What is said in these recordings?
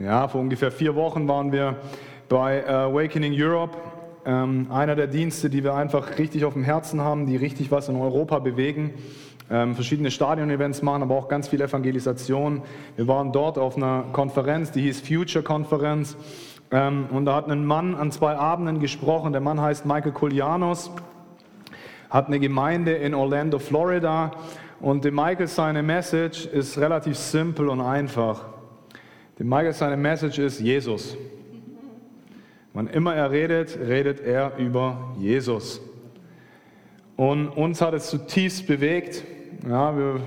Ja, vor ungefähr vier Wochen waren wir bei äh, Awakening Europe, ähm, einer der Dienste, die wir einfach richtig auf dem Herzen haben, die richtig was in Europa bewegen. Ähm, verschiedene Stadion-Events machen, aber auch ganz viel Evangelisation. Wir waren dort auf einer Konferenz, die hieß Future Konferenz. Ähm, und da hat ein Mann an zwei Abenden gesprochen. Der Mann heißt Michael Koulianos, hat eine Gemeinde in Orlando, Florida. Und dem Michael seine Message ist relativ simpel und einfach. Dem Michael seine Message ist Jesus. Wann immer er redet, redet er über Jesus. Und uns hat es zutiefst bewegt. Ja, wir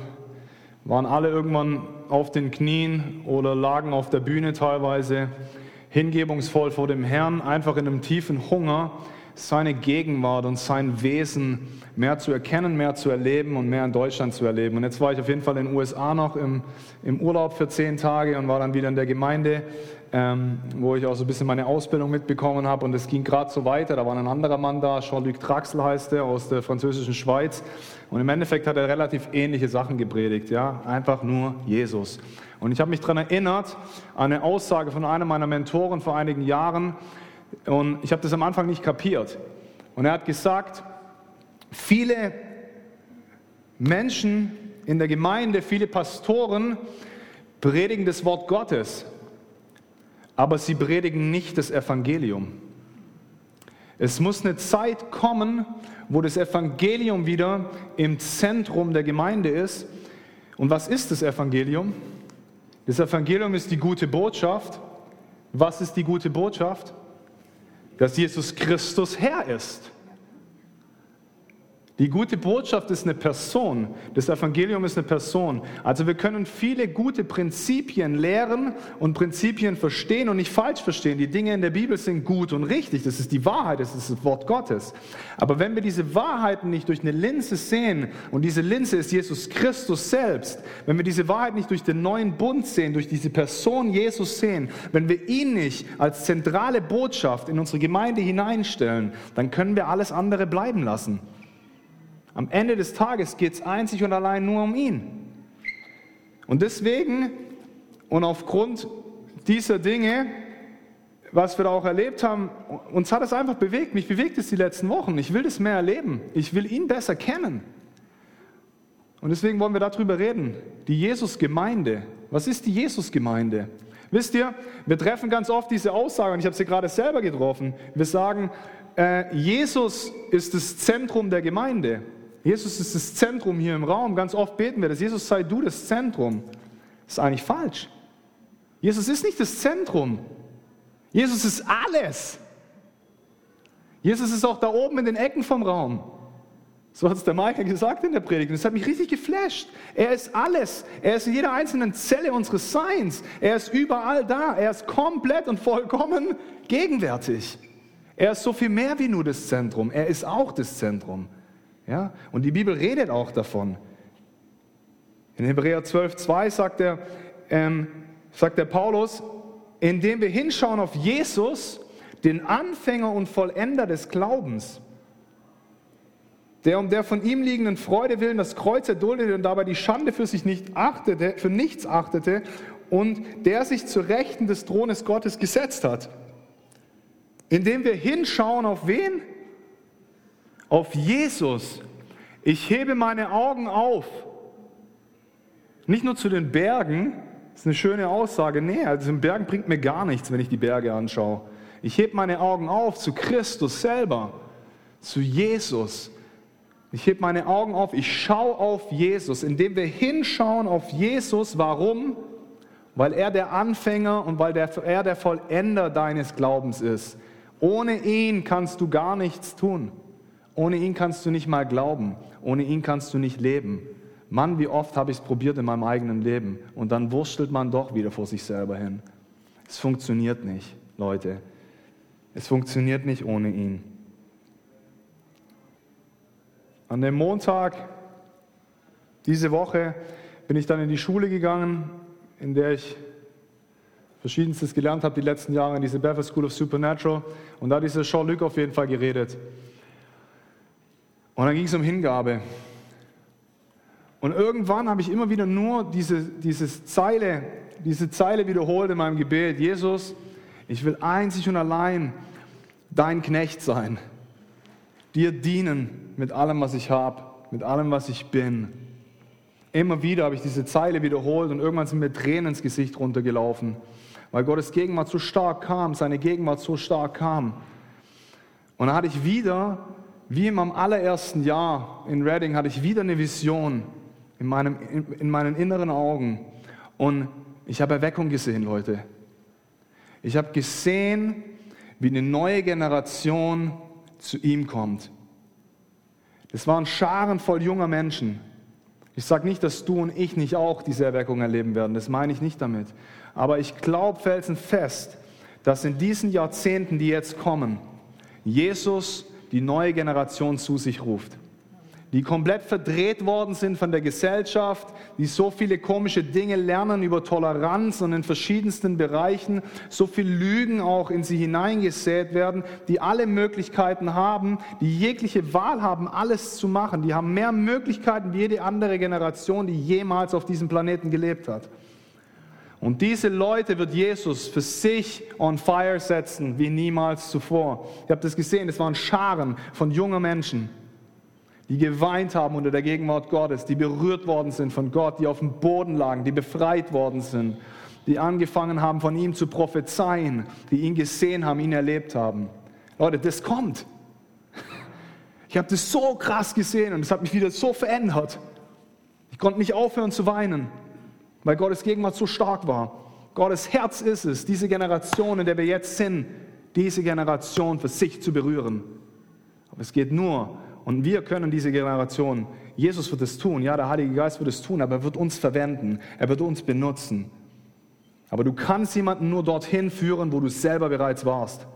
waren alle irgendwann auf den Knien oder lagen auf der Bühne teilweise, hingebungsvoll vor dem Herrn, einfach in einem tiefen Hunger seine Gegenwart und sein Wesen mehr zu erkennen, mehr zu erleben und mehr in Deutschland zu erleben. Und jetzt war ich auf jeden Fall in den USA noch im, im Urlaub für zehn Tage und war dann wieder in der Gemeinde, ähm, wo ich auch so ein bisschen meine Ausbildung mitbekommen habe. Und es ging gerade so weiter. Da war ein anderer Mann da, Jean-Luc Traxel heißt er, aus der französischen Schweiz. Und im Endeffekt hat er relativ ähnliche Sachen gepredigt. Ja? Einfach nur Jesus. Und ich habe mich daran erinnert, an eine Aussage von einem meiner Mentoren vor einigen Jahren, und ich habe das am Anfang nicht kapiert. Und er hat gesagt, viele Menschen in der Gemeinde, viele Pastoren predigen das Wort Gottes, aber sie predigen nicht das Evangelium. Es muss eine Zeit kommen, wo das Evangelium wieder im Zentrum der Gemeinde ist. Und was ist das Evangelium? Das Evangelium ist die gute Botschaft. Was ist die gute Botschaft? Dass Jesus Christus Herr ist. Die gute Botschaft ist eine Person. Das Evangelium ist eine Person. Also wir können viele gute Prinzipien lehren und Prinzipien verstehen und nicht falsch verstehen. Die Dinge in der Bibel sind gut und richtig. Das ist die Wahrheit, das ist das Wort Gottes. Aber wenn wir diese Wahrheiten nicht durch eine Linse sehen und diese Linse ist Jesus Christus selbst, wenn wir diese Wahrheit nicht durch den neuen Bund sehen, durch diese Person Jesus sehen, wenn wir ihn nicht als zentrale Botschaft in unsere Gemeinde hineinstellen, dann können wir alles andere bleiben lassen. Am Ende des Tages geht es einzig und allein nur um ihn. Und deswegen und aufgrund dieser Dinge, was wir da auch erlebt haben, uns hat es einfach bewegt. Mich bewegt es die letzten Wochen. Ich will das mehr erleben. Ich will ihn besser kennen. Und deswegen wollen wir darüber reden. Die Jesus-Gemeinde. Was ist die Jesus-Gemeinde? Wisst ihr, wir treffen ganz oft diese Aussage, und ich habe sie gerade selber getroffen. Wir sagen, äh, Jesus ist das Zentrum der Gemeinde. Jesus ist das Zentrum hier im Raum. Ganz oft beten wir das. Jesus sei du das Zentrum. Das ist eigentlich falsch. Jesus ist nicht das Zentrum. Jesus ist alles. Jesus ist auch da oben in den Ecken vom Raum. So hat es der Michael gesagt in der Predigt. Und das hat mich richtig geflasht. Er ist alles. Er ist in jeder einzelnen Zelle unseres Seins. Er ist überall da. Er ist komplett und vollkommen gegenwärtig. Er ist so viel mehr wie nur das Zentrum. Er ist auch das Zentrum. Ja? Und die Bibel redet auch davon. In Hebräer 12, 2 sagt er, ähm, sagt der Paulus, indem wir hinschauen auf Jesus, den Anfänger und Vollender des Glaubens, der um der von ihm liegenden Freude willen das Kreuz erduldete und dabei die Schande für sich nicht achtete, für nichts achtete und der sich zu Rechten des Thrones Gottes gesetzt hat. Indem wir hinschauen auf wen? Auf Jesus. Ich hebe meine Augen auf. Nicht nur zu den Bergen, das ist eine schöne Aussage. Nee, also in Bergen bringt mir gar nichts, wenn ich die Berge anschaue. Ich hebe meine Augen auf zu Christus selber, zu Jesus. Ich hebe meine Augen auf, ich schaue auf Jesus, indem wir hinschauen auf Jesus. Warum? Weil er der Anfänger und weil der, er der Vollender deines Glaubens ist. Ohne ihn kannst du gar nichts tun. Ohne ihn kannst du nicht mal glauben. Ohne ihn kannst du nicht leben. Mann, wie oft habe ich es probiert in meinem eigenen Leben und dann wurstelt man doch wieder vor sich selber hin. Es funktioniert nicht, Leute. Es funktioniert nicht ohne ihn. An dem Montag diese Woche bin ich dann in die Schule gegangen, in der ich Verschiedenstes gelernt habe die letzten Jahre in diese Bethel School of Supernatural. Und da hat dieser Jean-Luc auf jeden Fall geredet. Und dann ging es um Hingabe. Und irgendwann habe ich immer wieder nur diese, diese Zeile diese Zeile wiederholt in meinem Gebet. Jesus, ich will einzig und allein dein Knecht sein. Dir dienen mit allem, was ich habe, mit allem, was ich bin. Immer wieder habe ich diese Zeile wiederholt und irgendwann sind mir Tränen ins Gesicht runtergelaufen, weil Gottes Gegenwart so stark kam, seine Gegenwart so stark kam. Und dann hatte ich wieder, wie in meinem allerersten Jahr in Reading, hatte ich wieder eine Vision in, meinem, in, in meinen inneren Augen. Und ich habe Erweckung gesehen, Leute. Ich habe gesehen, wie eine neue Generation zu ihm kommt. Es waren Scharen voll junger Menschen. Ich sage nicht, dass du und ich nicht auch diese Erweckung erleben werden, das meine ich nicht damit. Aber ich glaube felsenfest, dass in diesen Jahrzehnten, die jetzt kommen, Jesus die neue Generation zu sich ruft die komplett verdreht worden sind von der Gesellschaft, die so viele komische Dinge lernen über Toleranz und in verschiedensten Bereichen, so viel Lügen auch in sie hineingesät werden, die alle Möglichkeiten haben, die jegliche Wahl haben, alles zu machen. Die haben mehr Möglichkeiten wie jede andere Generation, die jemals auf diesem Planeten gelebt hat. Und diese Leute wird Jesus für sich on fire setzen wie niemals zuvor. Ihr habt das gesehen, es waren Scharen von jungen Menschen die geweint haben unter der Gegenwart Gottes, die berührt worden sind von Gott, die auf dem Boden lagen, die befreit worden sind, die angefangen haben, von ihm zu prophezeien, die ihn gesehen haben, ihn erlebt haben. Leute, das kommt. Ich habe das so krass gesehen und es hat mich wieder so verändert. Ich konnte nicht aufhören zu weinen, weil Gottes Gegenwart so stark war. Gottes Herz ist es, diese Generation, in der wir jetzt sind, diese Generation für sich zu berühren. Aber es geht nur, und wir können diese Generation, Jesus wird es tun, ja, der Heilige Geist wird es tun, aber er wird uns verwenden, er wird uns benutzen. Aber du kannst jemanden nur dorthin führen, wo du selber bereits warst.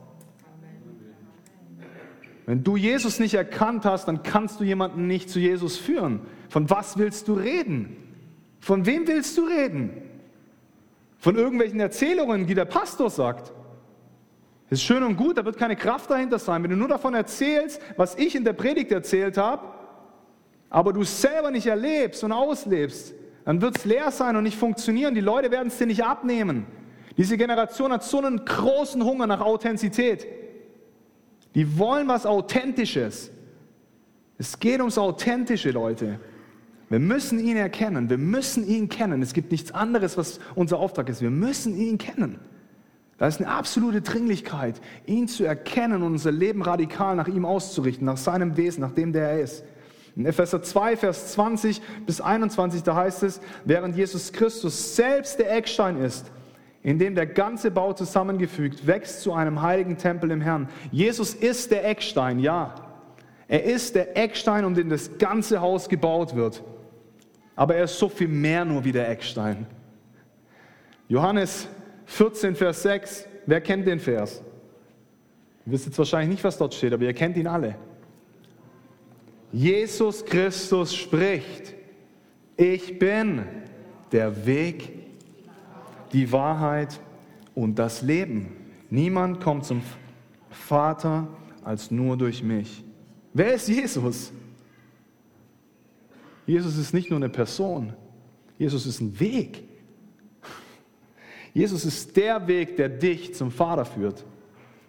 Wenn du Jesus nicht erkannt hast, dann kannst du jemanden nicht zu Jesus führen. Von was willst du reden? Von wem willst du reden? Von irgendwelchen Erzählungen, die der Pastor sagt. Das ist schön und gut, da wird keine Kraft dahinter sein. Wenn du nur davon erzählst, was ich in der Predigt erzählt habe, aber du selber nicht erlebst und auslebst, dann wird es leer sein und nicht funktionieren. Die Leute werden es dir nicht abnehmen. Diese Generation hat so einen großen Hunger nach Authentizität. Die wollen was Authentisches. Es geht ums Authentische, Leute. Wir müssen ihn erkennen. Wir müssen ihn kennen. Es gibt nichts anderes, was unser Auftrag ist. Wir müssen ihn kennen. Da ist eine absolute Dringlichkeit, ihn zu erkennen und unser Leben radikal nach ihm auszurichten, nach seinem Wesen, nach dem, der er ist. In Epheser 2, Vers 20 bis 21, da heißt es, während Jesus Christus selbst der Eckstein ist, in dem der ganze Bau zusammengefügt wächst zu einem heiligen Tempel im Herrn. Jesus ist der Eckstein, ja. Er ist der Eckstein, um den das ganze Haus gebaut wird. Aber er ist so viel mehr nur wie der Eckstein. Johannes 14, Vers 6. Wer kennt den Vers? Ihr wisst jetzt wahrscheinlich nicht, was dort steht, aber ihr kennt ihn alle. Jesus Christus spricht, ich bin der Weg, die Wahrheit und das Leben. Niemand kommt zum Vater als nur durch mich. Wer ist Jesus? Jesus ist nicht nur eine Person, Jesus ist ein Weg. Jesus ist der Weg, der dich zum Vater führt.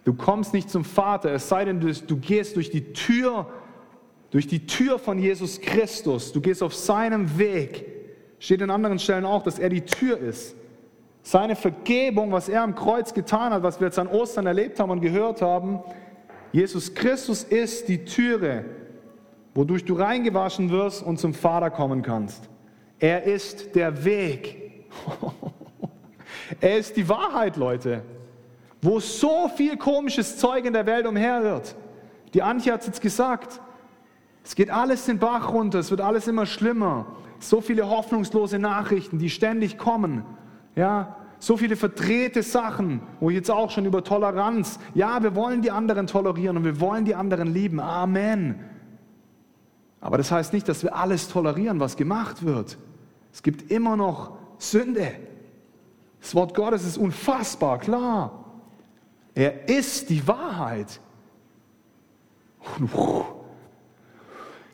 Du kommst nicht zum Vater, es sei denn, du, gehst durch die Tür, durch die Tür von Jesus Christus. Du gehst auf seinem Weg. Steht in anderen Stellen auch, dass er die Tür ist. Seine Vergebung, was er am Kreuz getan hat, was wir jetzt an Ostern erlebt haben und gehört haben. Jesus Christus ist die Türe, wodurch du reingewaschen wirst und zum Vater kommen kannst. Er ist der Weg. Er ist die Wahrheit, Leute. Wo so viel komisches Zeug in der Welt umherwirrt. Die Antje hat es jetzt gesagt. Es geht alles den Bach runter, es wird alles immer schlimmer. So viele hoffnungslose Nachrichten, die ständig kommen. Ja, so viele verdrehte Sachen, wo ich jetzt auch schon über Toleranz, ja, wir wollen die anderen tolerieren und wir wollen die anderen lieben. Amen. Aber das heißt nicht, dass wir alles tolerieren, was gemacht wird. Es gibt immer noch Sünde. Das Wort Gottes ist unfassbar klar. Er ist die Wahrheit.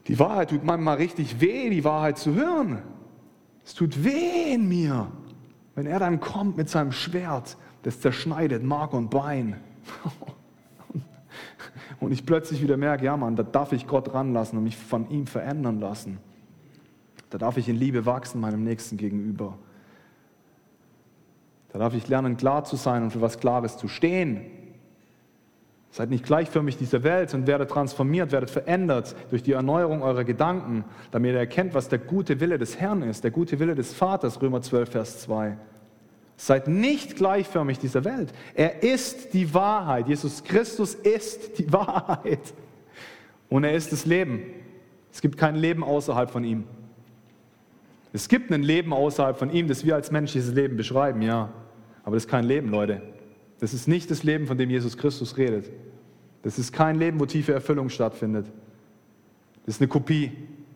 Die Wahrheit tut manchmal richtig weh, die Wahrheit zu hören. Es tut weh in mir. Wenn er dann kommt mit seinem Schwert, das zerschneidet Mark und Bein. Und ich plötzlich wieder merke, ja Mann, da darf ich Gott ranlassen und mich von ihm verändern lassen. Da darf ich in Liebe wachsen meinem Nächsten gegenüber. Da darf ich lernen, klar zu sein und für was Klares zu stehen. Seid nicht gleichförmig dieser Welt, sondern werdet transformiert, werdet verändert durch die Erneuerung eurer Gedanken, damit ihr erkennt, was der gute Wille des Herrn ist, der gute Wille des Vaters, Römer 12, Vers 2. Seid nicht gleichförmig dieser Welt. Er ist die Wahrheit. Jesus Christus ist die Wahrheit. Und er ist das Leben. Es gibt kein Leben außerhalb von ihm. Es gibt ein Leben außerhalb von ihm, das wir als menschliches Leben beschreiben, ja. Aber das ist kein Leben, Leute. Das ist nicht das Leben, von dem Jesus Christus redet. Das ist kein Leben, wo tiefe Erfüllung stattfindet. Das ist eine Kopie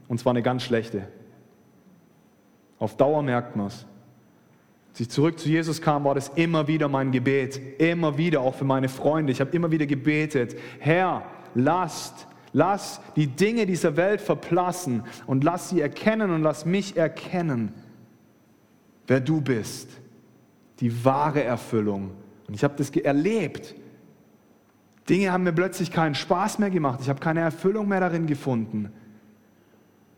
und zwar eine ganz schlechte. Auf Dauer merkt man es. Als ich zurück zu Jesus kam, war das immer wieder mein Gebet. Immer wieder, auch für meine Freunde. Ich habe immer wieder gebetet, Herr, lasst, lass die Dinge dieser Welt verplassen und lass sie erkennen und lass mich erkennen, wer du bist. Die wahre Erfüllung und ich habe das erlebt. Dinge haben mir plötzlich keinen Spaß mehr gemacht. Ich habe keine Erfüllung mehr darin gefunden.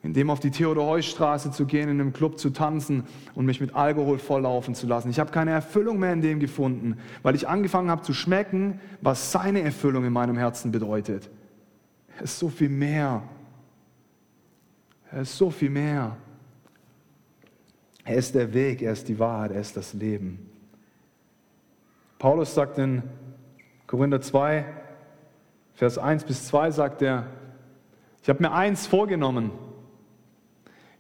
In dem auf die Theodor-Heuss-Straße zu gehen, in einem Club zu tanzen und mich mit Alkohol volllaufen zu lassen. Ich habe keine Erfüllung mehr in dem gefunden, weil ich angefangen habe zu schmecken, was seine Erfüllung in meinem Herzen bedeutet. Er ist so viel mehr. Er ist so viel mehr. Er ist der Weg, er ist die Wahrheit, er ist das Leben. Paulus sagt in Korinther 2, Vers 1 bis 2, sagt er, ich habe mir eins vorgenommen.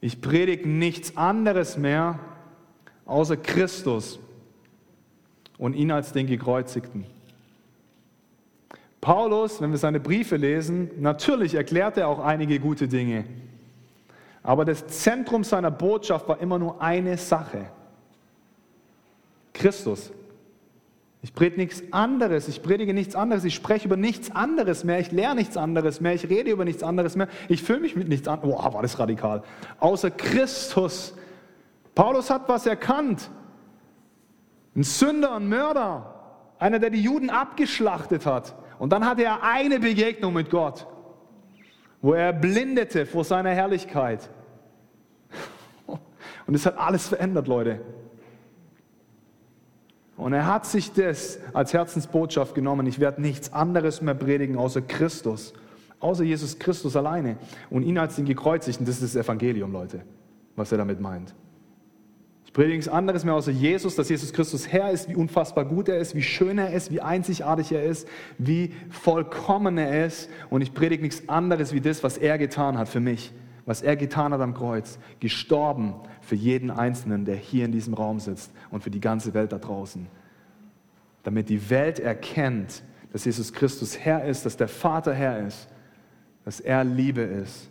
Ich predige nichts anderes mehr außer Christus und ihn als den Gekreuzigten. Paulus, wenn wir seine Briefe lesen, natürlich erklärt er auch einige gute Dinge. Aber das Zentrum seiner Botschaft war immer nur eine Sache. Christus. Ich predige nichts anderes, ich predige nichts anderes, ich spreche über nichts anderes mehr, ich lehre nichts anderes mehr, ich rede über nichts anderes mehr, ich fühle mich mit nichts anderes. Boah, war das radikal. Außer Christus. Paulus hat was erkannt. Ein Sünder, ein Mörder, einer, der die Juden abgeschlachtet hat. Und dann hatte er eine Begegnung mit Gott, wo er blindete vor seiner Herrlichkeit. Und es hat alles verändert, Leute. Und er hat sich das als Herzensbotschaft genommen. Ich werde nichts anderes mehr predigen außer Christus, außer Jesus Christus alleine und ihn als den Gekreuzigten. Das ist das Evangelium, Leute, was er damit meint. Ich predige nichts anderes mehr außer Jesus, dass Jesus Christus Herr ist, wie unfassbar gut er ist, wie schön er ist, wie einzigartig er ist, wie vollkommen er ist. Und ich predige nichts anderes wie das, was er getan hat für mich, was er getan hat am Kreuz. Gestorben für jeden Einzelnen, der hier in diesem Raum sitzt und für die ganze Welt da draußen. Damit die Welt erkennt, dass Jesus Christus Herr ist, dass der Vater Herr ist, dass er Liebe ist.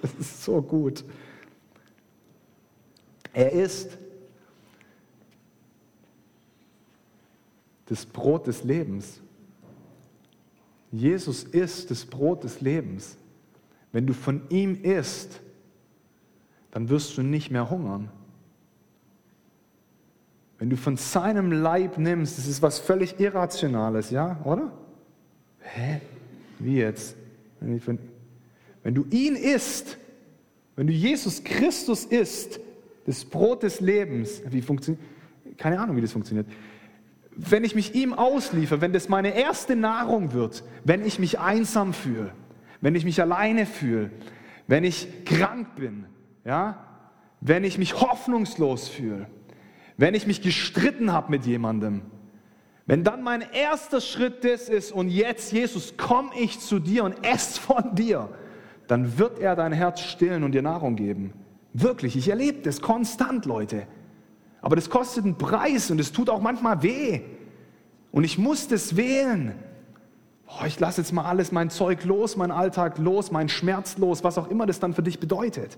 Das ist so gut. Er ist das Brot des Lebens. Jesus ist das Brot des Lebens. Wenn du von ihm isst, dann wirst du nicht mehr hungern. Wenn du von seinem Leib nimmst, das ist was völlig Irrationales, ja, oder? Hä? Wie jetzt? Wenn du ihn isst, wenn du Jesus Christus isst, das Brot des Lebens, wie funktioniert, keine Ahnung, wie das funktioniert. Wenn ich mich ihm ausliefere, wenn das meine erste Nahrung wird, wenn ich mich einsam fühle, wenn ich mich alleine fühle, wenn ich krank bin, ja, wenn ich mich hoffnungslos fühle, wenn ich mich gestritten habe mit jemandem, wenn dann mein erster Schritt das ist und jetzt, Jesus, komm ich zu dir und ess von dir, dann wird er dein Herz stillen und dir Nahrung geben. Wirklich, ich erlebe das konstant, Leute. Aber das kostet einen Preis und es tut auch manchmal weh. Und ich muss das wählen. Oh, ich lasse jetzt mal alles, mein Zeug los, mein Alltag los, mein Schmerz los, was auch immer das dann für dich bedeutet.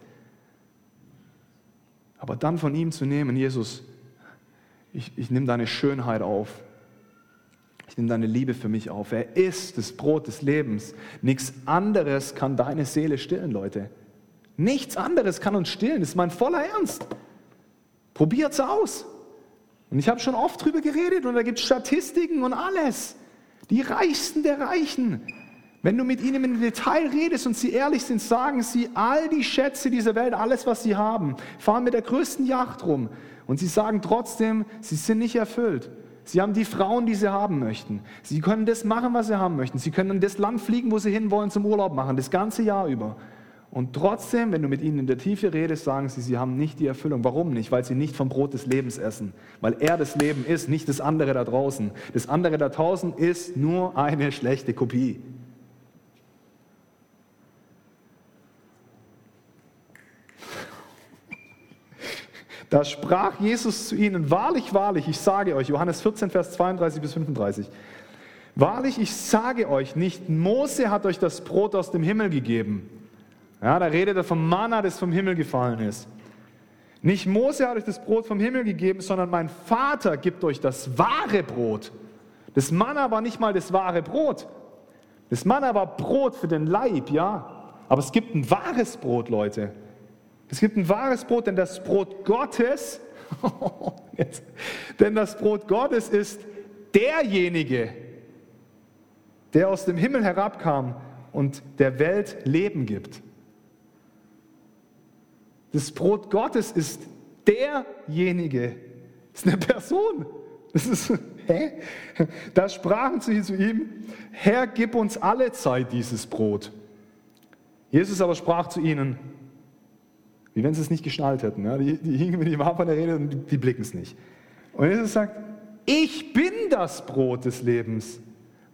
Aber dann von ihm zu nehmen, Jesus, ich, ich nehme deine Schönheit auf. Ich nehme deine Liebe für mich auf. Er ist das Brot des Lebens. Nichts anderes kann deine Seele stillen, Leute. Nichts anderes kann uns stillen. Das ist mein voller Ernst. Probiert's aus. Und ich habe schon oft drüber geredet und da gibt es Statistiken und alles. Die Reichsten der Reichen. Wenn du mit ihnen im Detail redest und sie ehrlich sind, sagen sie all die Schätze dieser Welt, alles, was sie haben, fahren mit der größten Yacht rum. Und sie sagen trotzdem, sie sind nicht erfüllt. Sie haben die Frauen, die sie haben möchten. Sie können das machen, was sie haben möchten. Sie können in das Land fliegen, wo sie hinwollen, zum Urlaub machen, das ganze Jahr über. Und trotzdem, wenn du mit ihnen in der Tiefe redest, sagen sie, sie haben nicht die Erfüllung. Warum nicht? Weil sie nicht vom Brot des Lebens essen. Weil er das Leben ist, nicht das andere da draußen. Das andere da draußen ist nur eine schlechte Kopie. Da sprach Jesus zu ihnen, wahrlich, wahrlich, ich sage euch, Johannes 14, Vers 32 bis 35, wahrlich, ich sage euch, nicht Mose hat euch das Brot aus dem Himmel gegeben. Ja, da redet er vom Manna, das vom Himmel gefallen ist. Nicht Mose hat euch das Brot vom Himmel gegeben, sondern mein Vater gibt euch das wahre Brot. Das Manna war nicht mal das wahre Brot. Das Manna war Brot für den Leib, ja. Aber es gibt ein wahres Brot, Leute. Es gibt ein wahres Brot, denn das Brot Gottes, jetzt, denn das Brot Gottes ist derjenige, der aus dem Himmel herabkam und der Welt Leben gibt. Das Brot Gottes ist derjenige, das ist eine Person. Das ist, hä? Da sprachen sie zu ihm, Herr, gib uns alle Zeit dieses Brot. Jesus aber sprach zu ihnen, wie wenn sie es nicht geschnallt hätten. Ja? Die, die hingen mit ihm ab an der Rede und die, die blicken es nicht. Und Jesus sagt, ich bin das Brot des Lebens.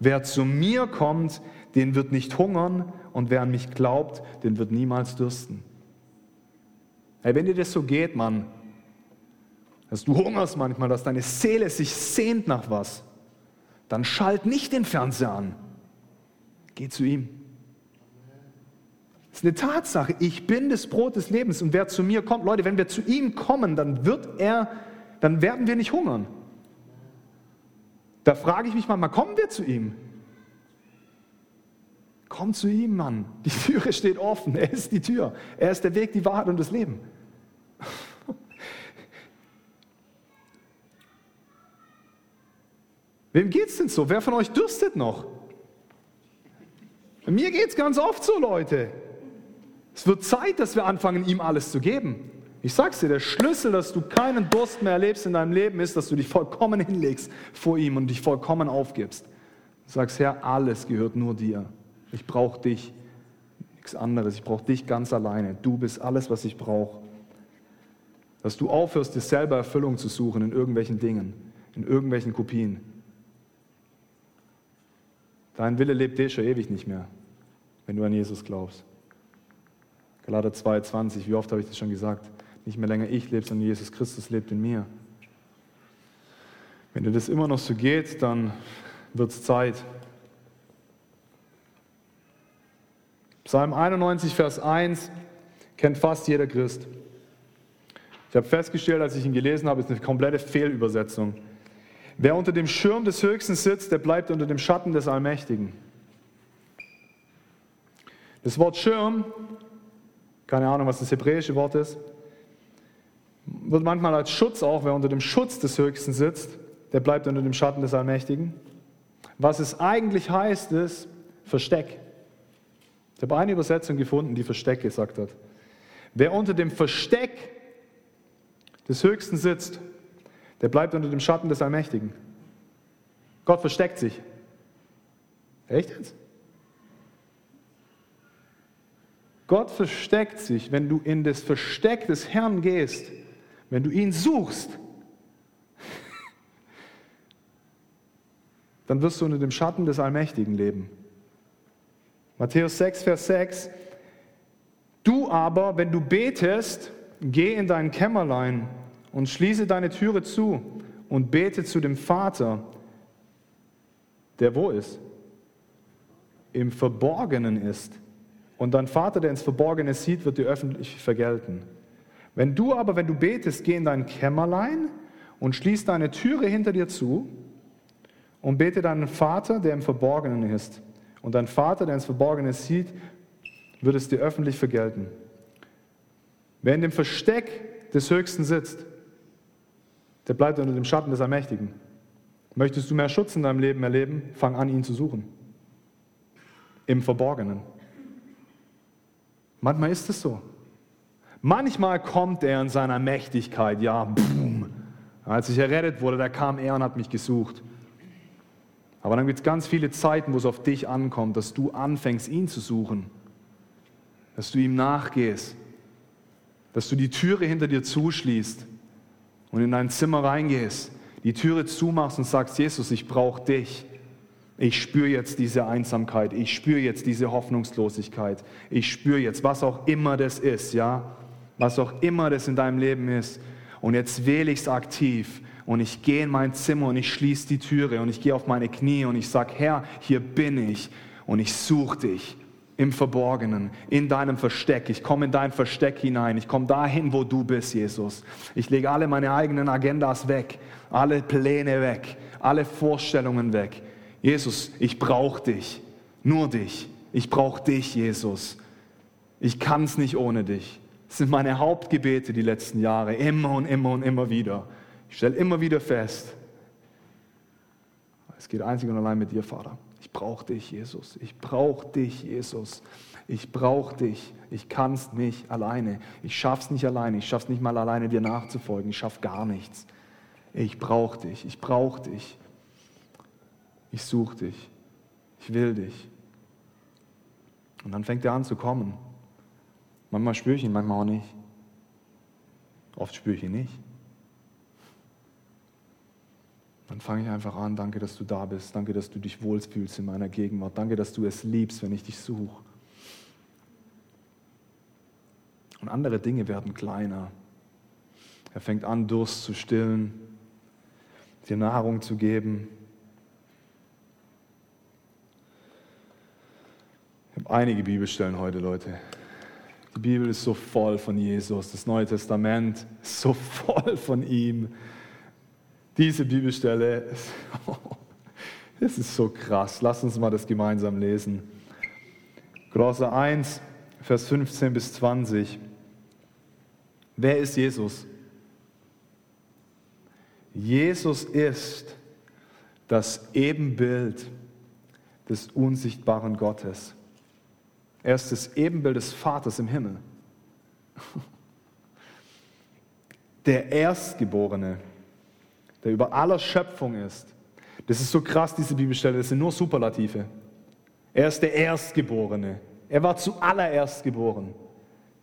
Wer zu mir kommt, den wird nicht hungern und wer an mich glaubt, den wird niemals dürsten. Hey, wenn dir das so geht, Mann, dass du hungerst manchmal, dass deine Seele sich sehnt nach was, dann schalt nicht den Fernseher an. Geh zu ihm. Das ist eine Tatsache. Ich bin das Brot des Lebens und wer zu mir kommt, Leute, wenn wir zu ihm kommen, dann wird er, dann werden wir nicht hungern. Da frage ich mich manchmal, kommen wir zu ihm? Komm zu ihm, Mann. Die Türe steht offen. Er ist die Tür. Er ist der Weg, die Wahrheit und das Leben. Wem geht's denn so? Wer von euch dürstet noch? Mir geht es ganz oft so, Leute. Es wird Zeit, dass wir anfangen, ihm alles zu geben. Ich sag's dir, der Schlüssel, dass du keinen Durst mehr erlebst in deinem Leben, ist, dass du dich vollkommen hinlegst vor ihm und dich vollkommen aufgibst. Du sagst, Herr, alles gehört nur dir. Ich brauche dich, nichts anderes. Ich brauche dich ganz alleine. Du bist alles, was ich brauche. Dass du aufhörst, dir selber Erfüllung zu suchen in irgendwelchen Dingen, in irgendwelchen Kopien. Dein Wille lebt eh schon ewig nicht mehr, wenn du an Jesus glaubst. Galater 2,20, wie oft habe ich das schon gesagt? Nicht mehr länger ich lebe, sondern Jesus Christus lebt in mir. Wenn dir das immer noch so geht, dann wird es Zeit. Psalm 91, Vers 1 kennt fast jeder Christ. Ich habe festgestellt, als ich ihn gelesen habe, ist eine komplette Fehlübersetzung. Wer unter dem Schirm des Höchsten sitzt, der bleibt unter dem Schatten des Allmächtigen. Das Wort Schirm keine Ahnung, was das hebräische Wort ist, wird manchmal als Schutz auch, wer unter dem Schutz des Höchsten sitzt, der bleibt unter dem Schatten des Allmächtigen. Was es eigentlich heißt, ist Versteck. Ich habe eine Übersetzung gefunden, die Versteck gesagt hat. Wer unter dem Versteck des Höchsten sitzt, der bleibt unter dem Schatten des Allmächtigen. Gott versteckt sich. Echt jetzt? Gott versteckt sich, wenn du in das Versteck des Herrn gehst, wenn du ihn suchst, dann wirst du unter dem Schatten des Allmächtigen leben. Matthäus 6, Vers 6. Du aber, wenn du betest, geh in dein Kämmerlein und schließe deine Türe zu und bete zu dem Vater, der wo ist? Im Verborgenen ist und dein Vater, der ins Verborgene sieht, wird dir öffentlich vergelten. Wenn du aber, wenn du betest, geh in dein Kämmerlein und schließ deine Türe hinter dir zu und bete deinen Vater, der im Verborgenen ist. Und dein Vater, der ins Verborgene sieht, wird es dir öffentlich vergelten. Wer in dem Versteck des Höchsten sitzt, Der bleibt unter dem Schatten des Allmächtigen. Möchtest du mehr Schutz in deinem Leben erleben? Fang an, ihn zu suchen. Im Verborgenen. Manchmal ist es so. Manchmal kommt er in seiner Mächtigkeit, ja, boom. Als ich errettet wurde, da kam er und hat mich gesucht. Aber dann gibt es ganz viele Zeiten, wo es auf dich ankommt, dass du anfängst, ihn zu suchen. Dass du ihm nachgehst. Dass du die Türe hinter dir zuschließt und in dein Zimmer reingehst, die Türe zumachst und sagst, Jesus, ich brauche dich. Ich spüre jetzt diese Einsamkeit, ich spüre jetzt diese Hoffnungslosigkeit, ich spüre jetzt, was auch immer das ist, ja, was auch immer das in deinem Leben ist. Und jetzt wähle ich es aktiv. Und ich gehe in mein Zimmer und ich schließe die Türe und ich gehe auf meine Knie und ich sage, Herr, hier bin ich. Und ich suche dich im Verborgenen, in deinem Versteck. Ich komme in dein Versteck hinein. Ich komme dahin, wo du bist, Jesus. Ich lege alle meine eigenen Agendas weg, alle Pläne weg, alle Vorstellungen weg. Jesus, ich brauche dich, nur dich. Ich brauche dich, Jesus. Ich kann es nicht ohne dich. Das sind meine Hauptgebete die letzten Jahre, immer und immer und immer wieder. Ich stelle immer wieder fest, es geht einzig und allein mit dir, Vater. Ich brauche dich, Jesus. Ich brauche dich, Jesus. Ich brauche dich. Ich kann es nicht alleine. Ich schaffe es nicht alleine. Ich schaffe es nicht mal alleine, dir nachzufolgen. Ich schaffe gar nichts. Ich brauche dich. Ich brauche dich. Ich suche dich. Ich will dich. Und dann fängt er an zu kommen. Manchmal spüre ich ihn, manchmal auch nicht. Oft spüre ich ihn nicht. Dann fange ich einfach an, danke, dass du da bist, danke, dass du dich wohlfühlst in meiner Gegenwart, danke, dass du es liebst, wenn ich dich suche. Und andere Dinge werden kleiner. Er fängt an, Durst zu stillen, dir Nahrung zu geben. Ich habe einige Bibelstellen heute, Leute. Die Bibel ist so voll von Jesus, das Neue Testament ist so voll von ihm. Diese Bibelstelle, das ist so krass. Lass uns mal das gemeinsam lesen. Kolosser 1, Vers 15 bis 20. Wer ist Jesus? Jesus ist das Ebenbild des unsichtbaren Gottes. Er ist das Ebenbild des Vaters im Himmel. Der Erstgeborene der über aller Schöpfung ist. Das ist so krass, diese Bibelstelle, das sind nur Superlative. Er ist der Erstgeborene. Er war zuallererst geboren.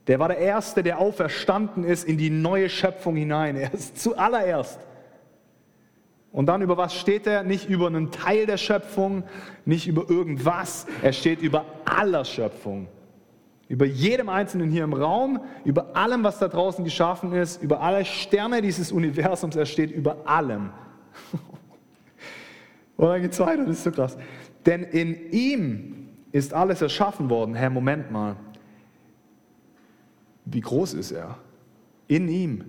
Der war der Erste, der auferstanden ist in die neue Schöpfung hinein. Er ist zuallererst. Und dann über was steht er? Nicht über einen Teil der Schöpfung, nicht über irgendwas. Er steht über aller Schöpfung. Über jedem Einzelnen hier im Raum, über allem, was da draußen geschaffen ist, über alle Sterne dieses Universums, er steht über allem. Und dann geht es weiter, das ist so krass. Denn in ihm ist alles erschaffen worden. Herr, Moment mal. Wie groß ist er? In ihm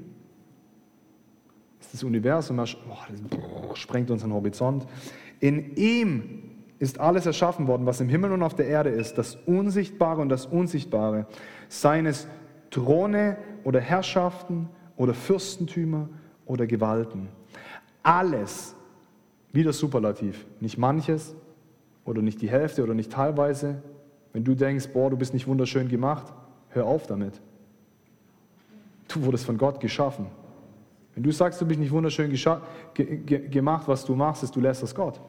ist das Universum, das sprengt unseren Horizont. In ihm ist alles erschaffen worden, was im Himmel und auf der Erde ist, das Unsichtbare und das Unsichtbare, seien es Throne oder Herrschaften oder Fürstentümer oder Gewalten. Alles, wieder Superlativ, nicht manches oder nicht die Hälfte oder nicht teilweise. Wenn du denkst, boah, du bist nicht wunderschön gemacht, hör auf damit. Du wurdest von Gott geschaffen. Wenn du sagst, du bist nicht wunderschön gemacht, was du machst, ist, du lässt das Gott.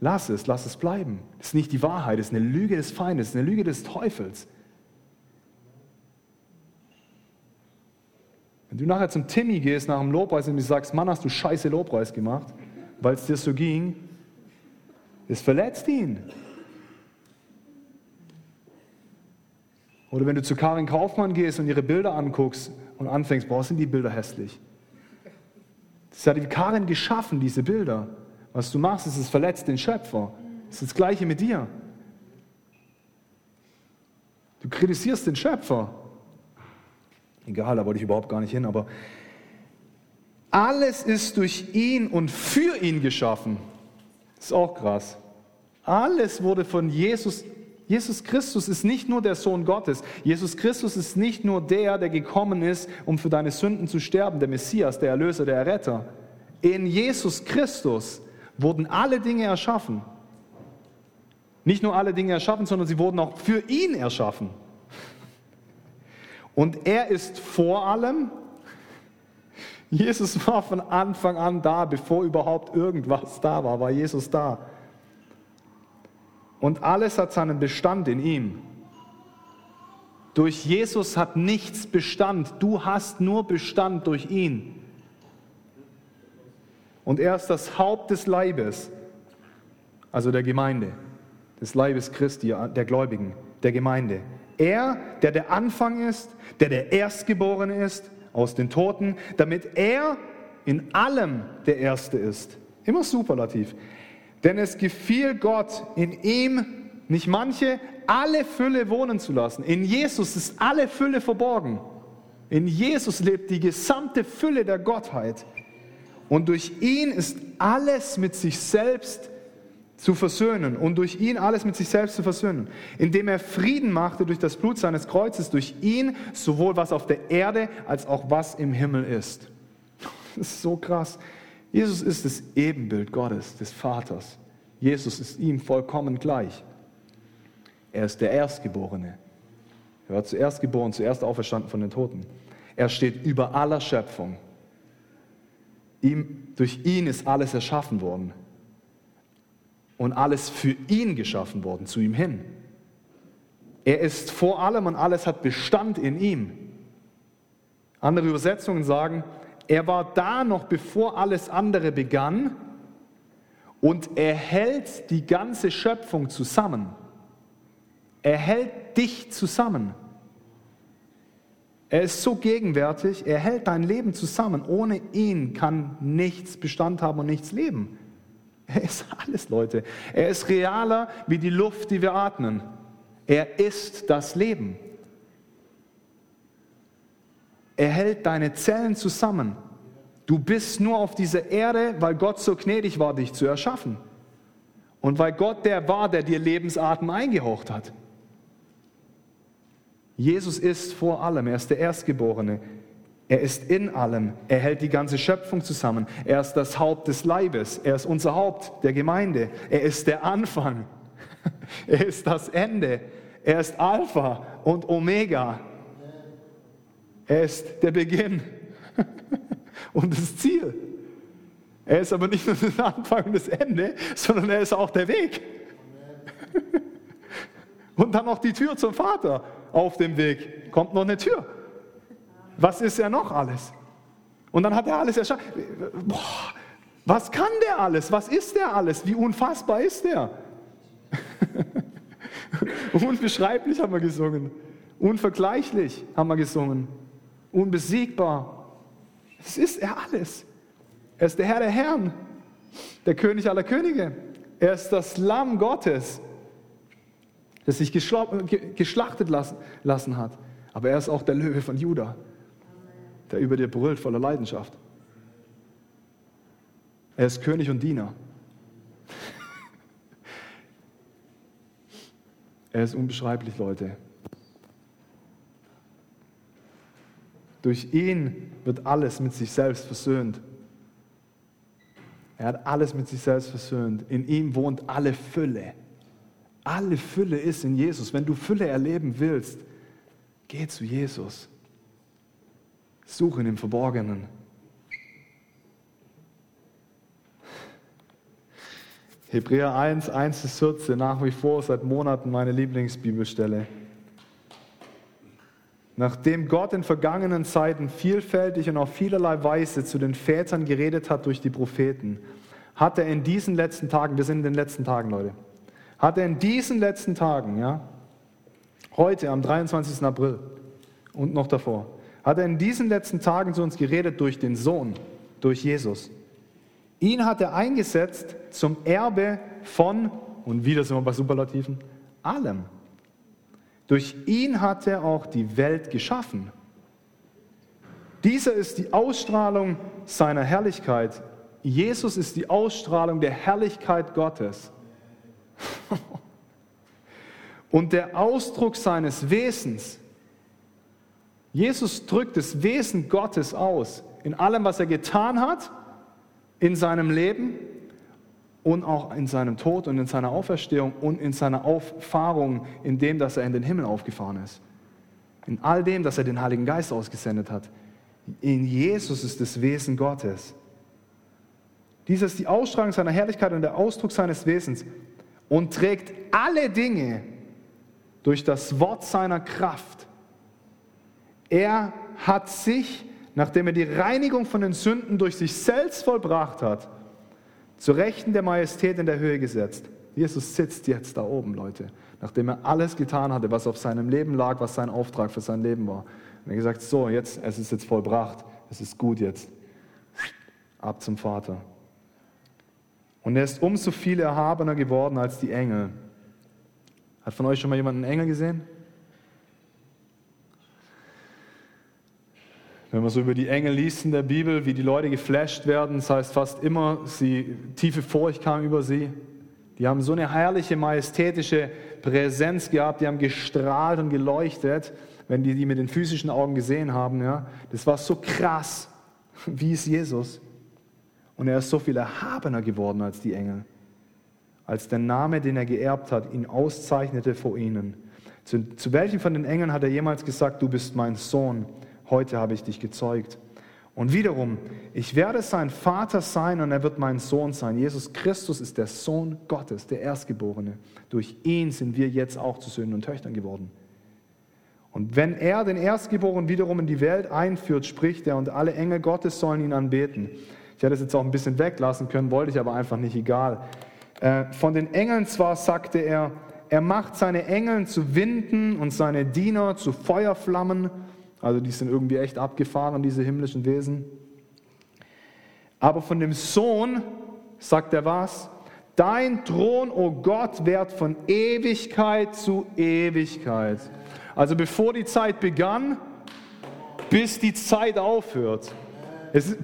Lass es, lass es bleiben. Das ist nicht die Wahrheit, das ist eine Lüge des Feindes, das ist eine Lüge des Teufels. Wenn du nachher zum Timmy gehst nach dem Lobpreis und du sagst, Mann, hast du scheiße Lobpreis gemacht, weil es dir so ging, es verletzt ihn. Oder wenn du zu Karin Kaufmann gehst und ihre Bilder anguckst und anfängst, boah, sind die Bilder hässlich. Das hat die Karin geschaffen, diese Bilder. Was du machst, ist es verletzt den Schöpfer. Es ist das Gleiche mit dir. Du kritisierst den Schöpfer. Egal, da wollte ich überhaupt gar nicht hin, aber alles ist durch ihn und für ihn geschaffen. Das ist auch krass. Alles wurde von Jesus Jesus Christus ist nicht nur der Sohn Gottes. Jesus Christus ist nicht nur der, der gekommen ist, um für deine Sünden zu sterben, der Messias, der Erlöser, der Erretter. In Jesus Christus wurden alle Dinge erschaffen. Nicht nur alle Dinge erschaffen, sondern sie wurden auch für ihn erschaffen. Und er ist vor allem, Jesus war von Anfang an da, bevor überhaupt irgendwas da war, war Jesus da. Und alles hat seinen Bestand in ihm. Durch Jesus hat nichts Bestand. Du hast nur Bestand durch ihn. Und er ist das Haupt des Leibes, also der Gemeinde, des Leibes Christi, der Gläubigen, der Gemeinde. Er, der der Anfang ist, der der Erstgeborene ist aus den Toten, damit er in allem der Erste ist. Immer superlativ. Denn es gefiel Gott, in ihm nicht manche, alle Fülle wohnen zu lassen. In Jesus ist alle Fülle verborgen. In Jesus lebt die gesamte Fülle der Gottheit. Und durch ihn ist alles mit sich selbst zu versöhnen und durch ihn alles mit sich selbst zu versöhnen, indem er Frieden machte durch das Blut seines Kreuzes, durch ihn sowohl was auf der Erde als auch was im Himmel ist. Das ist so krass. Jesus ist das Ebenbild Gottes, des Vaters. Jesus ist ihm vollkommen gleich. Er ist der Erstgeborene. Er war zuerst geboren, zuerst auferstanden von den Toten. Er steht über aller Schöpfung. Ihm, durch ihn ist alles erschaffen worden und alles für ihn geschaffen worden, zu ihm hin. Er ist vor allem und alles hat Bestand in ihm. Andere Übersetzungen sagen, er war da noch bevor alles andere begann und er hält die ganze Schöpfung zusammen. Er hält dich zusammen. Er ist so gegenwärtig, er hält dein Leben zusammen. Ohne ihn kann nichts Bestand haben und nichts leben. Er ist alles, Leute. Er ist realer wie die Luft, die wir atmen. Er ist das Leben. Er hält deine Zellen zusammen. Du bist nur auf dieser Erde, weil Gott so gnädig war, dich zu erschaffen. Und weil Gott der war, der dir Lebensatem eingehaucht hat. Jesus ist vor allem, er ist der Erstgeborene. Er ist in allem. Er hält die ganze Schöpfung zusammen. Er ist das Haupt des Leibes. Er ist unser Haupt der Gemeinde. Er ist der Anfang. Er ist das Ende. Er ist Alpha und Omega. Er ist der Beginn und das Ziel. Er ist aber nicht nur der Anfang und das Ende, sondern er ist auch der Weg. Und dann noch die Tür zum Vater auf dem Weg. Kommt noch eine Tür. Was ist er noch alles? Und dann hat er alles erschaffen. Was kann der alles? Was ist der alles? Wie unfassbar ist der? Unbeschreiblich haben wir gesungen. Unvergleichlich haben wir gesungen. Unbesiegbar. Das ist er alles. Er ist der Herr der Herren, der König aller Könige. Er ist das Lamm Gottes das sich geschlachtet lassen hat. Aber er ist auch der Löwe von Juda, der über dir brüllt voller Leidenschaft. Er ist König und Diener. Er ist unbeschreiblich, Leute. Durch ihn wird alles mit sich selbst versöhnt. Er hat alles mit sich selbst versöhnt. In ihm wohnt alle Fülle. Alle Fülle ist in Jesus. Wenn du Fülle erleben willst, geh zu Jesus. Suche ihn im Verborgenen. Hebräer 1, 1 bis 14, nach wie vor seit Monaten meine Lieblingsbibelstelle. Nachdem Gott in vergangenen Zeiten vielfältig und auf vielerlei Weise zu den Vätern geredet hat durch die Propheten, hat er in diesen letzten Tagen, wir sind in den letzten Tagen, Leute, hat er in diesen letzten Tagen, ja, heute am 23. April und noch davor, hat er in diesen letzten Tagen zu uns geredet durch den Sohn, durch Jesus. Ihn hat er eingesetzt zum Erbe von, und wieder sind wir bei Superlativen, allem. Durch ihn hat er auch die Welt geschaffen. Dieser ist die Ausstrahlung seiner Herrlichkeit. Jesus ist die Ausstrahlung der Herrlichkeit Gottes. und der Ausdruck seines Wesens. Jesus drückt das Wesen Gottes aus in allem, was er getan hat, in seinem Leben und auch in seinem Tod und in seiner Auferstehung und in seiner Auffahrung, in dem, dass er in den Himmel aufgefahren ist. In all dem, dass er den Heiligen Geist ausgesendet hat. In Jesus ist das Wesen Gottes. Dies ist die Ausstrahlung seiner Herrlichkeit und der Ausdruck seines Wesens und trägt alle Dinge durch das Wort seiner Kraft. Er hat sich, nachdem er die Reinigung von den Sünden durch sich selbst vollbracht hat, zu Rechten der Majestät in der Höhe gesetzt. Jesus sitzt jetzt da oben, Leute, nachdem er alles getan hatte, was auf seinem Leben lag, was sein Auftrag für sein Leben war. Und er hat gesagt, so, jetzt, es ist jetzt vollbracht, es ist gut jetzt. Ab zum Vater. Und er ist umso viel erhabener geworden als die Engel. Hat von euch schon mal jemand einen Engel gesehen? Wenn man so über die Engel liest in der Bibel, wie die Leute geflasht werden, das heißt fast immer, sie, tiefe Furcht kam über sie. Die haben so eine herrliche, majestätische Präsenz gehabt, die haben gestrahlt und geleuchtet, wenn die die mit den physischen Augen gesehen haben. Ja. Das war so krass, wie ist Jesus. Und er ist so viel erhabener geworden als die Engel, als der Name, den er geerbt hat, ihn auszeichnete vor ihnen. Zu, zu welchem von den Engeln hat er jemals gesagt, du bist mein Sohn? heute habe ich dich gezeugt. Und wiederum, ich werde sein Vater sein und er wird mein Sohn sein. Jesus Christus ist der Sohn Gottes, der Erstgeborene. Durch ihn sind wir jetzt auch zu Söhnen und Töchtern geworden. Und wenn er den Erstgeborenen wiederum in die Welt einführt, spricht er, und alle Engel Gottes sollen ihn anbeten. Ich hätte es jetzt auch ein bisschen weglassen können, wollte ich aber einfach nicht, egal. Äh, von den Engeln zwar sagte er, er macht seine Engel zu Winden und seine Diener zu Feuerflammen also die sind irgendwie echt abgefahren, diese himmlischen Wesen. Aber von dem Sohn sagt er was? Dein Thron, o oh Gott, währt von Ewigkeit zu Ewigkeit. Also bevor die Zeit begann, bis die Zeit aufhört. Es ist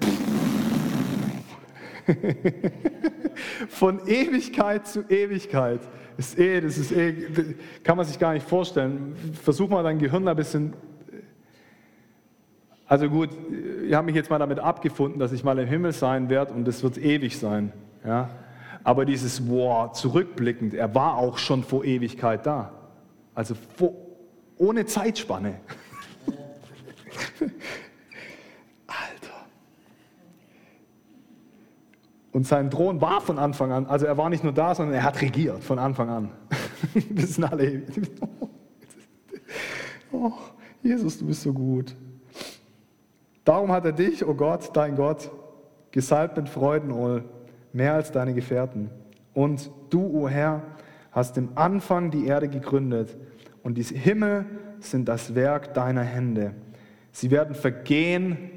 von Ewigkeit zu Ewigkeit. Das ist eh, das ist eh, kann man sich gar nicht vorstellen. Versuch mal dein Gehirn ein bisschen also gut, ich habe mich jetzt mal damit abgefunden, dass ich mal im Himmel sein werde und es wird ewig sein. Ja? Aber dieses, wow, zurückblickend, er war auch schon vor Ewigkeit da. Also vor, ohne Zeitspanne. Und sein Thron war von Anfang an, also er war nicht nur da, sondern er hat regiert von Anfang an. Wir sind alle. Oh, Jesus, du bist so gut. Darum hat er dich, o oh Gott, dein Gott, gesalbt mit Freudenöl, mehr als deine Gefährten. Und du, o oh Herr, hast im Anfang die Erde gegründet und die Himmel sind das Werk deiner Hände. Sie werden vergehen.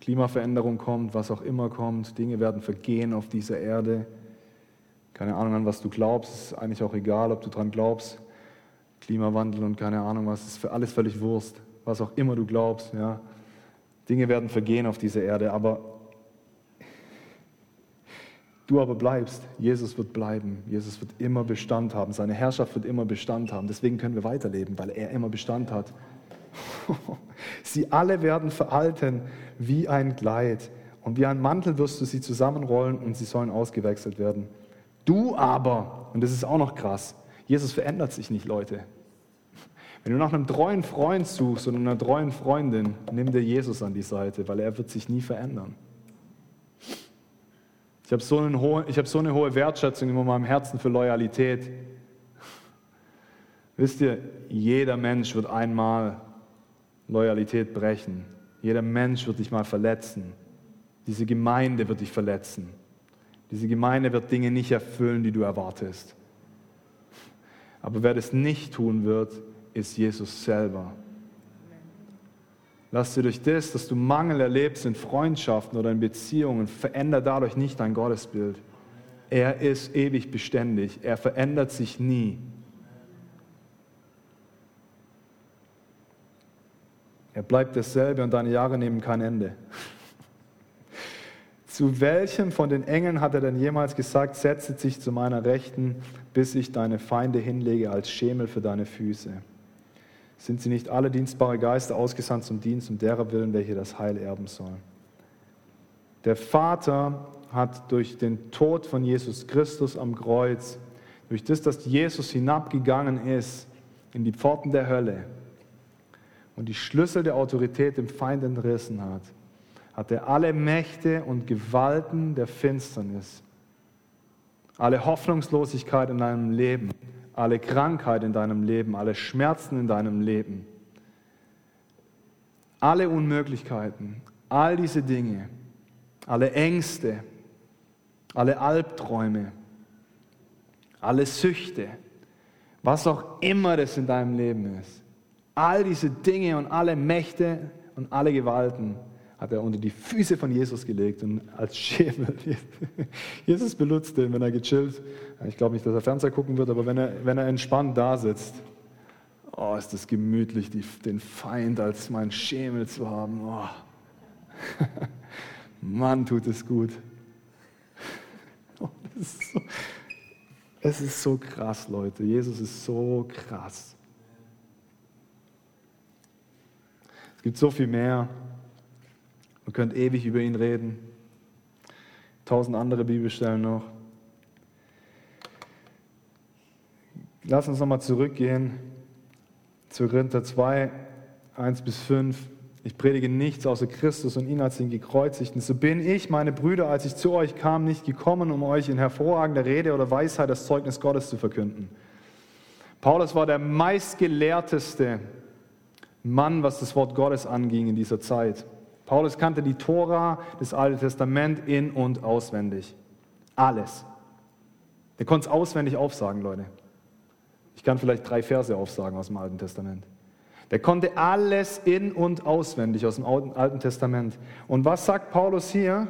Klimaveränderung kommt, was auch immer kommt, Dinge werden vergehen auf dieser Erde. Keine Ahnung an was du glaubst, ist eigentlich auch egal, ob du dran glaubst. Klimawandel und keine Ahnung was, ist für alles völlig Wurst, was auch immer du glaubst. Ja. Dinge werden vergehen auf dieser Erde, aber du aber bleibst. Jesus wird bleiben. Jesus wird immer Bestand haben. Seine Herrschaft wird immer Bestand haben. Deswegen können wir weiterleben, weil er immer Bestand hat. sie alle werden veralten wie ein Kleid. Und wie ein Mantel wirst du sie zusammenrollen und sie sollen ausgewechselt werden. Du aber, und das ist auch noch krass, Jesus verändert sich nicht, Leute. Wenn du nach einem treuen Freund suchst oder einer treuen Freundin, nimm dir Jesus an die Seite, weil er wird sich nie verändern. Ich habe so, hab so eine hohe Wertschätzung in meinem Herzen für Loyalität. Wisst ihr, jeder Mensch wird einmal Loyalität brechen. Jeder Mensch wird dich mal verletzen. Diese Gemeinde wird dich verletzen. Diese Gemeinde wird Dinge nicht erfüllen, die du erwartest. Aber wer das nicht tun wird, ist Jesus selber. Lass dir durch das, dass du Mangel erlebst in Freundschaften oder in Beziehungen, veränder dadurch nicht dein Gottesbild. Er ist ewig beständig. Er verändert sich nie. Er bleibt dasselbe und deine Jahre nehmen kein Ende. Zu welchem von den Engeln hat er denn jemals gesagt, setze dich zu meiner Rechten, bis ich deine Feinde hinlege als Schemel für deine Füße? Sind sie nicht alle dienstbare Geister ausgesandt zum Dienst um derer willen, welche das Heil erben sollen? Der Vater hat durch den Tod von Jesus Christus am Kreuz, durch das, dass Jesus hinabgegangen ist in die Pforten der Hölle und die Schlüssel der Autorität dem Feind entrissen hat, hat er alle Mächte und Gewalten der Finsternis, alle Hoffnungslosigkeit in deinem Leben, alle Krankheit in deinem Leben, alle Schmerzen in deinem Leben, alle Unmöglichkeiten, all diese Dinge, alle Ängste, alle Albträume, alle Süchte, was auch immer das in deinem Leben ist, all diese Dinge und alle Mächte und alle Gewalten hat er unter die Füße von Jesus gelegt und als Schemel. Jesus benutzt den, wenn er gechillt. Ich glaube nicht, dass er Fernseher gucken wird, aber wenn er, wenn er entspannt da sitzt, oh, ist das gemütlich, die, den Feind als mein Schemel zu haben. Oh. Mann, tut es gut. Oh, ist so, es ist so krass, Leute. Jesus ist so krass. Es gibt so viel mehr. Man könnte ewig über ihn reden. Tausend andere Bibelstellen noch. Lass uns nochmal zurückgehen zu Korinther 2, 1 bis 5. Ich predige nichts außer Christus und ihn als den Gekreuzigten. So bin ich, meine Brüder, als ich zu euch kam, nicht gekommen, um euch in hervorragender Rede oder Weisheit das Zeugnis Gottes zu verkünden. Paulus war der meistgelehrteste Mann, was das Wort Gottes anging in dieser Zeit. Paulus kannte die Tora, das Alte Testament in und auswendig. Alles. Er konnte es auswendig aufsagen, Leute. Ich kann vielleicht drei Verse aufsagen aus dem Alten Testament. Der konnte alles in und auswendig aus dem Alten Testament. Und was sagt Paulus hier?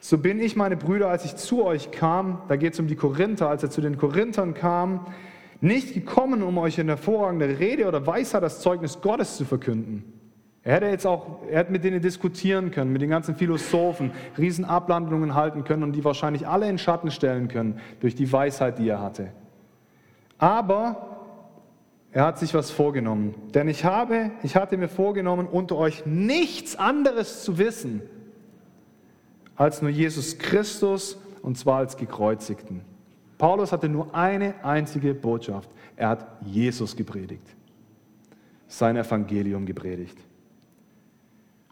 So bin ich, meine Brüder, als ich zu euch kam, da geht es um die Korinther, als er zu den Korinthern kam, nicht gekommen, um euch in hervorragender Rede oder Weisheit das Zeugnis Gottes zu verkünden. Er hätte jetzt auch, er hätte mit denen diskutieren können, mit den ganzen Philosophen, Riesenablandungen halten können und die wahrscheinlich alle in Schatten stellen können durch die Weisheit, die er hatte. Aber er hat sich was vorgenommen. Denn ich habe, ich hatte mir vorgenommen, unter euch nichts anderes zu wissen, als nur Jesus Christus und zwar als gekreuzigten. Paulus hatte nur eine einzige Botschaft. Er hat Jesus gepredigt. Sein Evangelium gepredigt.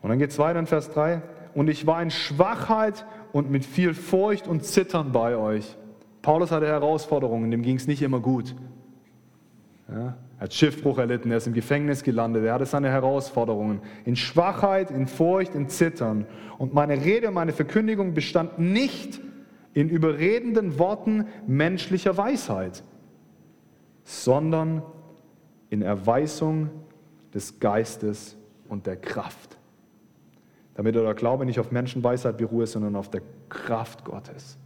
Und dann geht es weiter in Vers 3. Und ich war in Schwachheit und mit viel Furcht und Zittern bei euch. Paulus hatte Herausforderungen, dem ging es nicht immer gut. Ja, er hat Schiffbruch erlitten, er ist im Gefängnis gelandet, er hatte seine Herausforderungen. In Schwachheit, in Furcht, in Zittern. Und meine Rede, meine Verkündigung bestand nicht in überredenden Worten menschlicher Weisheit, sondern in Erweisung des Geistes und der Kraft. Damit euer Glaube nicht auf Menschenweisheit beruhe, sondern auf der Kraft Gottes.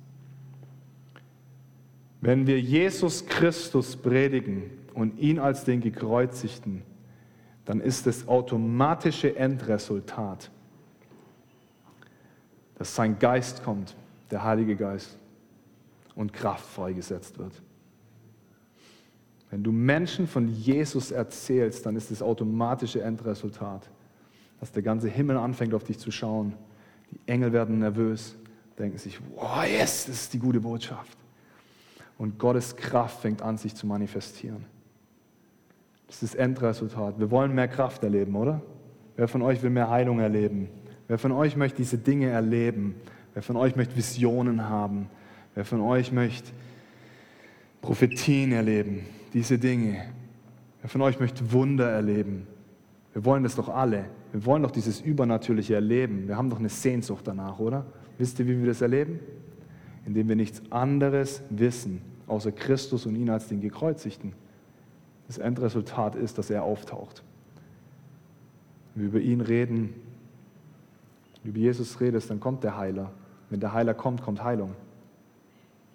Wenn wir Jesus Christus predigen, und ihn als den Gekreuzigten, dann ist das automatische Endresultat, dass sein Geist kommt, der Heilige Geist, und Kraft freigesetzt wird. Wenn du Menschen von Jesus erzählst, dann ist das automatische Endresultat, dass der ganze Himmel anfängt auf dich zu schauen. Die Engel werden nervös, denken sich, wow, yes, das ist die gute Botschaft. Und Gottes Kraft fängt an, sich zu manifestieren. Das ist das Endresultat. Wir wollen mehr Kraft erleben, oder? Wer von euch will mehr Heilung erleben? Wer von euch möchte diese Dinge erleben? Wer von euch möchte Visionen haben? Wer von euch möchte Prophetien erleben? Diese Dinge. Wer von euch möchte Wunder erleben? Wir wollen das doch alle. Wir wollen doch dieses Übernatürliche erleben. Wir haben doch eine Sehnsucht danach, oder? Wisst ihr, wie wir das erleben? Indem wir nichts anderes wissen, außer Christus und ihn als den Gekreuzigten. Das Endresultat ist, dass er auftaucht. Wenn wir über ihn reden, über Jesus redest, dann kommt der Heiler. Wenn der Heiler kommt, kommt Heilung.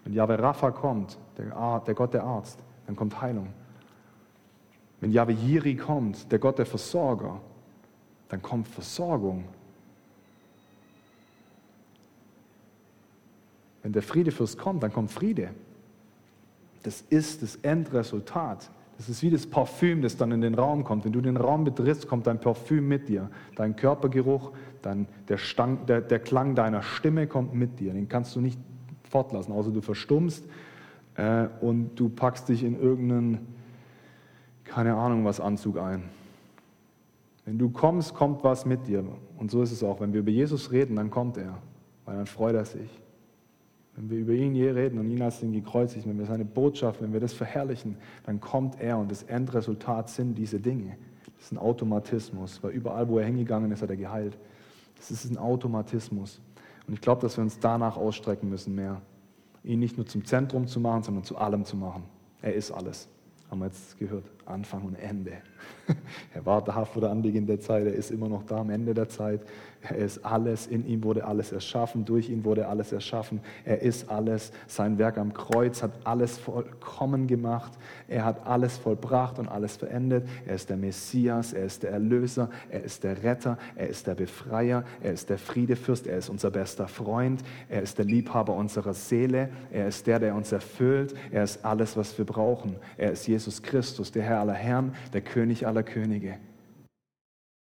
Wenn Yahweh Rapha kommt, der, der Gott der Arzt, dann kommt Heilung. Wenn Yahweh Jiri kommt, der Gott der Versorger, dann kommt Versorgung. Wenn der Friedefürst kommt, dann kommt Friede. Das ist das Endresultat. Das ist wie das Parfüm, das dann in den Raum kommt. Wenn du den Raum betrittst, kommt dein Parfüm mit dir. Dein Körpergeruch, dein, der, Stang, der, der Klang deiner Stimme kommt mit dir. Den kannst du nicht fortlassen, außer du verstummst äh, und du packst dich in irgendeinen, keine Ahnung was, Anzug ein. Wenn du kommst, kommt was mit dir. Und so ist es auch. Wenn wir über Jesus reden, dann kommt er, weil dann freut er sich. Wenn wir über ihn je reden und ihn als den gekreuzigten, wenn wir seine Botschaft, wenn wir das verherrlichen, dann kommt er und das Endresultat sind diese Dinge. Das ist ein Automatismus, weil überall, wo er hingegangen ist, hat er geheilt. Das ist ein Automatismus. Und ich glaube, dass wir uns danach ausstrecken müssen mehr. Ihn nicht nur zum Zentrum zu machen, sondern zu allem zu machen. Er ist alles. Haben wir jetzt gehört. Anfang und Ende. Er war da vor der Anbeginn der Zeit, er ist immer noch da am Ende der Zeit. Er ist alles, in ihm wurde alles erschaffen, durch ihn wurde alles erschaffen. Er ist alles, sein Werk am Kreuz hat alles vollkommen gemacht. Er hat alles vollbracht und alles verendet. Er ist der Messias, er ist der Erlöser, er ist der Retter, er ist der Befreier, er ist der Friedefürst, er ist unser bester Freund, er ist der Liebhaber unserer Seele, er ist der, der uns erfüllt, er ist alles, was wir brauchen. Er ist Jesus Christus, der Herr aller Herren, der König aller Könige.